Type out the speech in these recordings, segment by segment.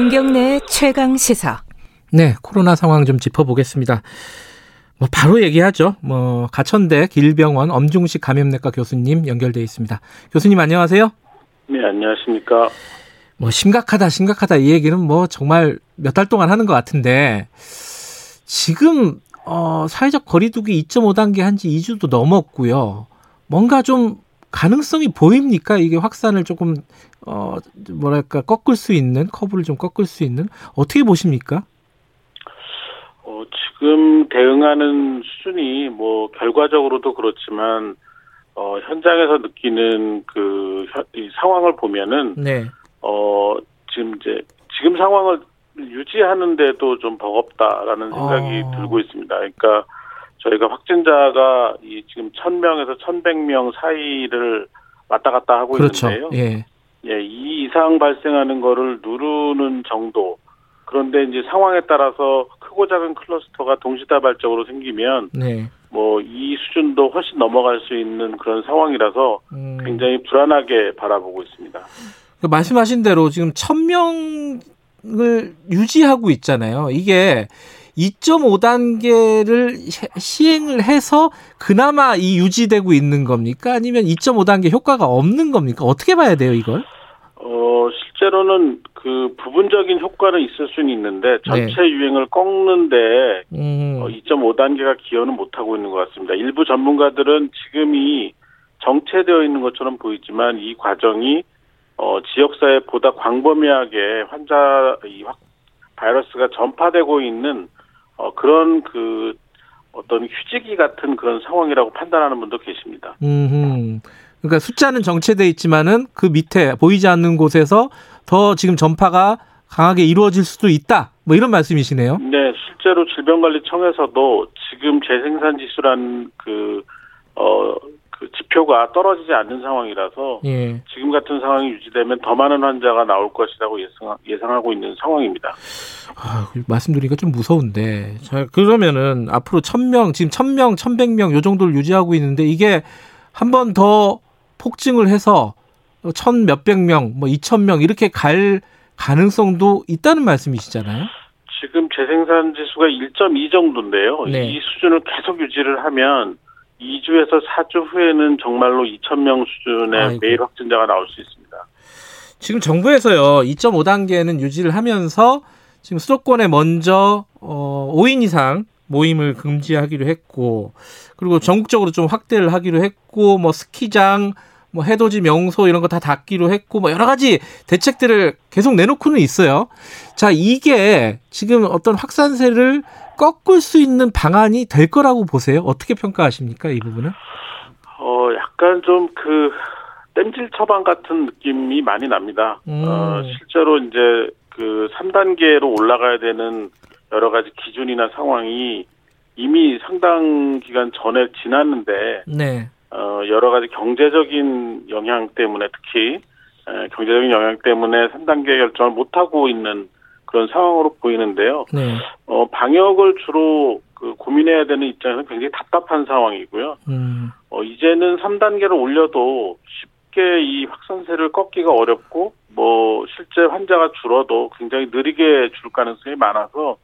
김경래 최강 시사. 네, 코로나 상황 좀 짚어보겠습니다. 뭐 바로 얘기하죠. 뭐 가천대 길병원 엄중식 감염내과 교수님 연결돼 있습니다. 교수님 안녕하세요. 네, 안녕하십니까. 뭐 심각하다, 심각하다 이 얘기는 뭐 정말 몇 달 동안 하는 것 같은데 지금 어, 사회적 거리두기 2.5 단계 한 지 2주도 넘었고요. 뭔가 좀 가능성이 보입니까? 이게 확산을 조금 어 뭐랄까 꺾을 수 있는 커브를 좀 꺾을 수 있는 어떻게 보십니까? 어, 지금 대응하는 수준이 뭐 결과적으로도 그렇지만 어, 현장에서 느끼는 그 이 상황을 보면은 네. 어, 지금 이제 지금 상황을 유지하는데도 좀 버겁다라는 생각이 어. 들고 있습니다. 그러니까 저희가 확진자가 이 지금 1000명에서 1100명 사이를 왔다 갔다 하고 그렇죠. 있는데요. 예. 예, 이 이상 발생하는 거를 누르는 정도. 그런데 이제 상황에 따라서 크고 작은 클러스터가 동시다발적으로 생기면 네. 뭐이 수준도 훨씬 넘어갈 수 있는 그런 상황이라서 음. 굉장히 불안하게 바라보고 있습니다. 그 말씀하신 대로 지금 1000명을 유지하고 있잖아요. 이게 2.5단계를 시행을 해서 그나마 이 유지되고 있는 겁니까? 아니면 2.5단계 효과가 없는 겁니까? 어떻게 봐야 돼요, 이걸? 어, 실제로는 그 부분적인 효과는 있을 수는 있는데 전체 유행을 꺾는데 음. 어, 2.5단계가 기여는 못하고 있는 것 같습니다. 일부 전문가들은 지금이 정체되어 있는 것처럼 보이지만 이 과정이 어, 지역사회 보다 광범위하게 환자 이 확, 바이러스가 전파되고 있는 어, 그런 그 어떤 휴지기 같은 그런 상황이라고 판단하는 분도 계십니다. 음. 그러니까 숫자는 정체돼 있지만은 그 밑에 보이지 않는 곳에서 더 지금 전파가 강하게 이루어질 수도 있다. 뭐 이런 말씀이시네요. 네, 실제로 질병관리청에서도 지금 재생산 지수란 그, 어, 그 지표가 떨어지지 않는 상황이라서 예. 지금 같은 상황이 유지되면 더 많은 환자가 나올 것이라고 예상, 예상하고 있는 상황입니다. 아, 말씀드리기가 좀 무서운데. 자, 그러면은 앞으로 1000명, 지금 1000명, 1100명 요 정도를 유지하고 있는데 이게 한 번 더 폭증을 해서 천 몇백 명, 뭐 2000명 이렇게 갈 가능성도 있다는 말씀이시잖아요. 지금 재생산 지수가 1.2 정도인데요. 네. 이 수준을 계속 유지를 하면 2주에서 4주 후에는 정말로 2,000명 수준의 아이고. 매일 확진자가 나올 수 있습니다. 지금 정부에서요 2.5단계는 유지를 하면서 지금 수도권에 먼저 어 5인 이상 모임을 금지하기로 했고 그리고 전국적으로 좀 확대를 하기로 했고 뭐 스키장 뭐 해돋이 명소 이런 거 다 닫기로 했고 뭐 여러 가지 대책들을 계속 내놓고는 있어요. 자 이게 지금 어떤 확산세를 꺾을 수 있는 방안이 될 거라고 보세요. 어떻게 평가하십니까 이 부분은? 어, 약간 좀그 땜질 처방 같은 느낌이 많이 납니다. 음. 어, 실제로 이제 그 3단계로 올라가야 되는 여러 가지 기준이나 상황이 이미 상당 기간 전에 지났는데 네. 어, 여러 가지 경제적인 영향 때문에 특히 에, 경제적인 영향 때문에 3단계 결정을 못 하고 있는 그런 상황으로 보이는데요. 네. 어, 방역을 주로 그 고민해야 되는 입장에서는 굉장히 답답한 상황이고요. 음. 어, 이제는 3단계를 올려도 쉽게 이 확산세를 꺾기가 어렵고, 뭐, 실제 환자가 줄어도 굉장히 느리게 줄 가능성이 많아서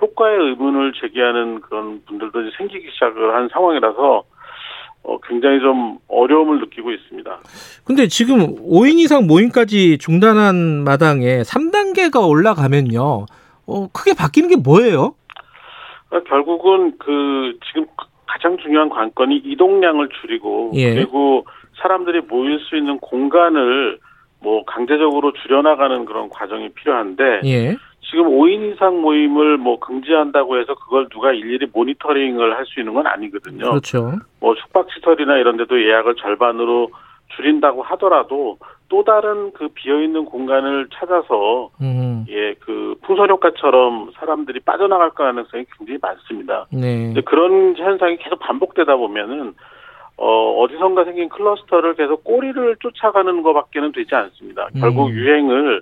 효과의 의문을 제기하는 그런 분들도 이제 생기기 시작을 한 상황이라서 어, 굉장히 좀 어려움을 느끼고 있습니다. 근데 지금 5인 이상 모임까지 중단한 마당에 3 단계가 올라가면요. 어, 크게 바뀌는 게 뭐예요? 그러니까 결국은 그 지금 가장 중요한 관건이 이동량을 줄이고 예. 그리고 사람들이 모일 수 있는 공간을 뭐 강제적으로 줄여나가는 그런 과정이 필요한데 예. 지금 5인 이상 모임을 뭐 금지한다고 해서 그걸 누가 일일이 모니터링을 할 수 있는 건 아니거든요. 그렇죠. 뭐 숙박시설이나 이런 데도 예약을 절반으로 줄인다고 하더라도 또 다른 그 비어있는 공간을 찾아서 음. 예, 그 풍선 효과처럼 사람들이 빠져나갈 가능성이 굉장히 많습니다. 네. 그런 현상이 계속 반복되다 보면은 어, 어디선가 생긴 클러스터를 계속 꼬리를 쫓아가는 것밖에는 되지 않습니다. 결국 음. 유행을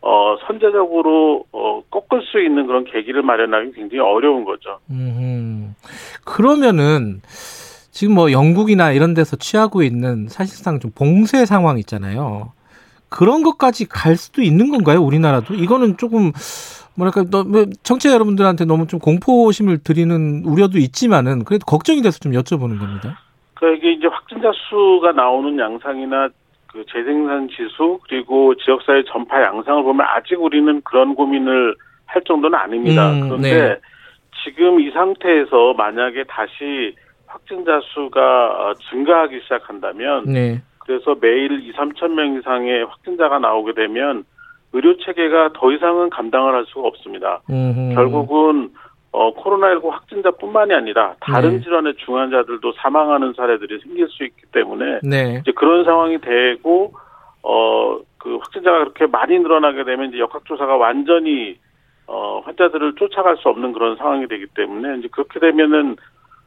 어, 선제적으로 어, 꺾을 수 있는 그런 계기를 마련하기 굉장히 어려운 거죠. 음. 그러면은 지금 뭐 영국이나 이런 데서 취하고 있는 사실상 좀 봉쇄 상황 있잖아요. 그런 것까지 갈 수도 있는 건가요? 우리나라도 이거는 조금 뭐랄까 너뭐 청취자 여러분들한테 너무 좀 공포심을 드리는 우려도 있지만은 그래도 걱정이 돼서 좀 여쭤보는 겁니다. 그러니까 이게 이제 확진자 수가 나오는 양상이나 그 재생산 지수 그리고 지역사회 전파 양상을 보면 아직 우리는 그런 고민을 할 정도는 아닙니다. 음, 그런데 네. 지금 이 상태에서 만약에 다시 확진자 수가 어, 증가하기 시작한다면 네. 그래서 매일 2, 3천 명 이상의 확진자가 나오게 되면 의료 체계가 더 이상은 감당을 할 수가 없습니다. 음흠. 결국은 어, 코로나19 확진자뿐만이 아니라 다른 네. 질환의 중환자들도 사망하는 사례들이 생길 수 있기 때문에 네. 이제 그런 상황이 되고 어 그 확진자가 그렇게 많이 늘어나게 되면 이제 역학조사가 완전히 어 환자들을 쫓아갈 수 없는 그런 상황이 되기 때문에 이제 그렇게 되면은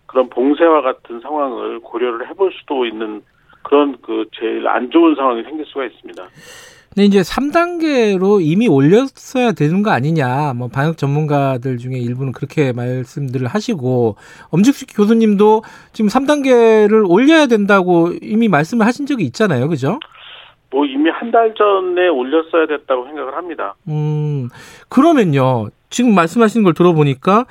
그런 봉쇄와 같은 상황을 고려를 해볼 수도 있는 그런 그 제일 안 좋은 상황이 생길 수가 있습니다. 근데 이제 3단계로 이미 올렸어야 되는 거 아니냐. 뭐 방역 전문가들 중에 일부는 그렇게 말씀들을 하시고 엄직식 교수님도 지금 3단계를 올려야 된다고 이미 말씀을 하신 적이 있잖아요. 그죠? 뭐 이미 한 달 전에 올렸어야 됐다고 생각을 합니다. 음. 그러면요. 지금 말씀하시는 걸 들어보니까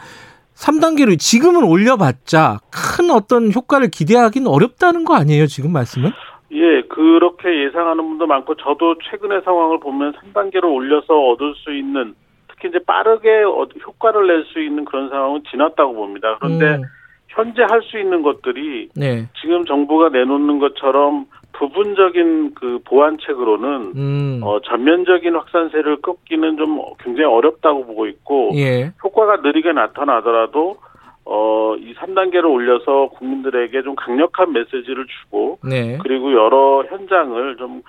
3단계로 지금은 올려봤자 큰 어떤 효과를 기대하기는 어렵다는 거 아니에요? 지금 말씀은? 예, 그렇게 예상하는 분도 많고 저도 최근의 상황을 보면 3단계로 올려서 얻을 수 있는 특히 이제 빠르게 얻- 효과를 낼 수 있는 그런 상황은 지났다고 봅니다. 그런데 음, 현재 할 수 있는 것들이 네. 지금 정부가 내놓는 것처럼 부분적인 그 보완책으로는 음. 어, 전면적인 확산세를 꺾기는 좀 굉장히 어렵다고 보고 있고 예. 효과가 느리게 나타나더라도 어, 이 3단계를 올려서 국민들에게 좀 강력한 메시지를 주고 네. 그리고 여러 현장을 좀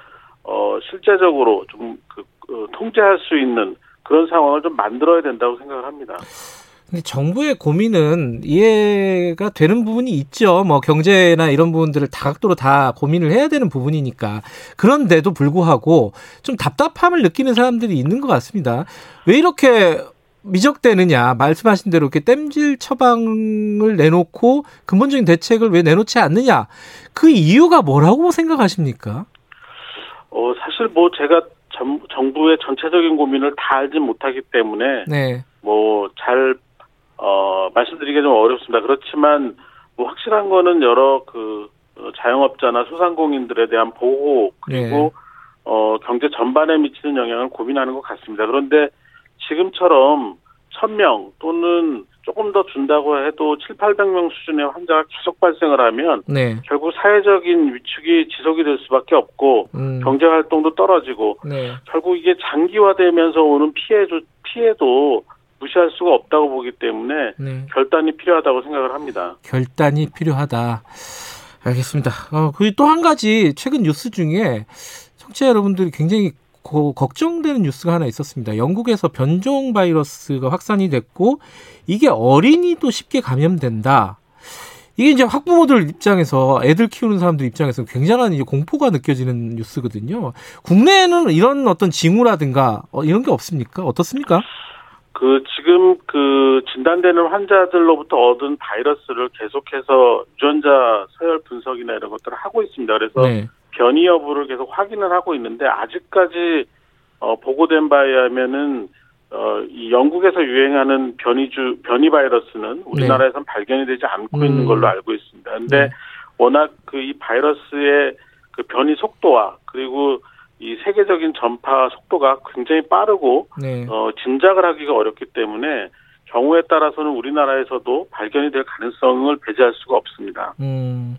어, 실제적으로 좀 그, 어, 통제할 수 있는 그런 상황을 좀 만들어야 된다고 생각을 합니다. 근데 정부의 고민은 이해가 되는 부분이 있죠. 뭐 경제나 이런 부분들을 다각도로 다 고민을 해야 되는 부분이니까. 그런데도 불구하고 좀 답답함을 느끼는 사람들이 있는 것 같습니다. 왜 이렇게 미적대느냐. 말씀하신 대로 이렇게 땜질 처방을 내놓고 근본적인 대책을 왜 내놓지 않느냐. 그 이유가 뭐라고 생각하십니까? 어, 사실 뭐 제가 정, 정부의 전체적인 고민을 다 알지 못하기 때문에 네. 뭐잘 어, 말씀드리기가 좀 어렵습니다. 그렇지만 뭐 확실한 거는 여러 그 어, 자영업자나 소상공인들에 대한 보호 그리고 네. 어, 경제 전반에 미치는 영향을 고민하는 것 같습니다. 그런데 지금처럼 1000명 또는 조금 더 준다고 해도 7, 800명 수준의 환자가 계속 발생을 하면 네. 결국 사회적인 위축이 지속이 될 수밖에 없고 음. 경제 활동도 떨어지고 네. 결국 이게 장기화되면서 오는 피해 피해도 무시할 수가 없다고 보기 때문에 네. 결단이 필요하다고 생각을 합니다. 결단이 필요하다. 알겠습니다. 어, 그리고 또 한 가지 최근 뉴스 중에 청취자 여러분들이 굉장히 고- 걱정되는 뉴스가 하나 있었습니다. 영국에서 변종 바이러스가 확산이 됐고 이게 어린이도 쉽게 감염된다. 이게 이제 학부모들 입장에서 애들 키우는 사람들 입장에서 굉장한 이제 공포가 느껴지는 뉴스거든요. 국내에는 이런 어떤 징후라든가 어, 이런 게 없습니까? 어떻습니까? 그 지금 그 진단되는 환자들로부터 얻은 바이러스를 계속해서 유전자 서열 분석이나 이런 것들을 하고 있습니다. 그래서 네. 변이 여부를 계속 확인을 하고 있는데 아직까지 어, 보고된 바에 의하면은 어, 이 영국에서 유행하는 변이주 변이 바이러스는 우리나라에선 발견이 되지 않고 네. 음. 있는 걸로 알고 있습니다. 근데 네. 워낙 그 이 바이러스의 그 변이 속도와 그리고 이 세계적인 전파 속도가 굉장히 빠르고 네. 어, 짐작을 하기가 어렵기 때문에 경우에 따라서는 우리나라에서도 발견이 될 가능성을 배제할 수가 없습니다. 음,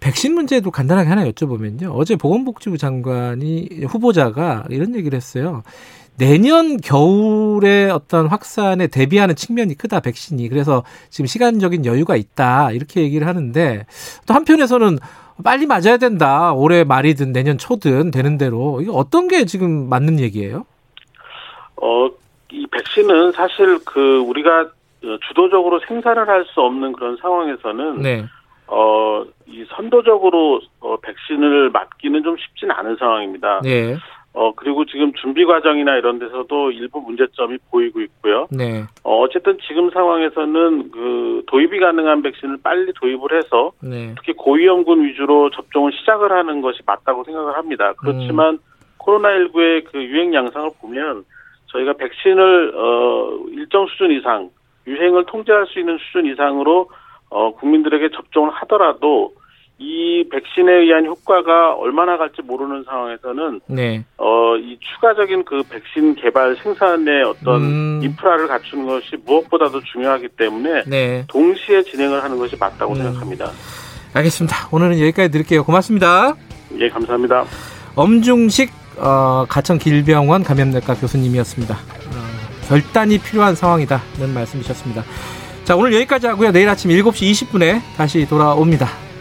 백신 문제도 간단하게 하나 여쭤보면요. 어제 보건복지부 장관이 후보자가 이런 얘기를 했어요. 내년 겨울에 어떤 확산에 대비하는 측면이 크다, 백신이. 그래서 지금 시간적인 여유가 있다. 이렇게 얘기를 하는데 또 한편에서는 빨리 맞아야 된다. 올해 말이든 내년 초든 되는 대로. 이게 어떤 게 지금 맞는 얘기예요? 어, 이 백신은 사실 그 우리가 어, 주도적으로 생산을 할 수 없는 그런 상황에서는 네. 어, 이 선도적으로 어, 백신을 맞기는 좀 쉽진 않은 상황입니다. 네. 어, 그리고 지금 준비 과정이나 이런 데서도 일부 문제점이 보이고 있고요. 네. 어, 어쨌든 지금 상황에서는 그 도입이 가능한 백신을 빨리 도입을 해서 네. 특히 고위험군 위주로 접종을 시작을 하는 것이 맞다고 생각을 합니다. 그렇지만 코로나19의 그 유행 양상을 보면 저희가 백신을 어 일정 수준 이상 유행을 통제할 수 있는 수준 이상으로 어 국민들에게 접종을 하더라도 이 백신에 의한 효과가 얼마나 갈지 모르는 상황에서는 네. 어이 추가적인 그 백신 개발 생산의 어떤 음. 인프라를 갖추는 것이 무엇보다도 중요하기 때문에 네. 동시에 진행을 하는 것이 맞다고 음. 생각합니다. 알겠습니다. 오늘은 여기까지 드릴게요. 고맙습니다. 예, 감사합니다. 엄중식 어, 가천 길병원 감염내과 교수님이었습니다. 어, 결단이 필요한 상황이다는 말씀이셨습니다. 자, 오늘 여기까지 하고요. 내일 아침 7시 20분에 다시 돌아옵니다.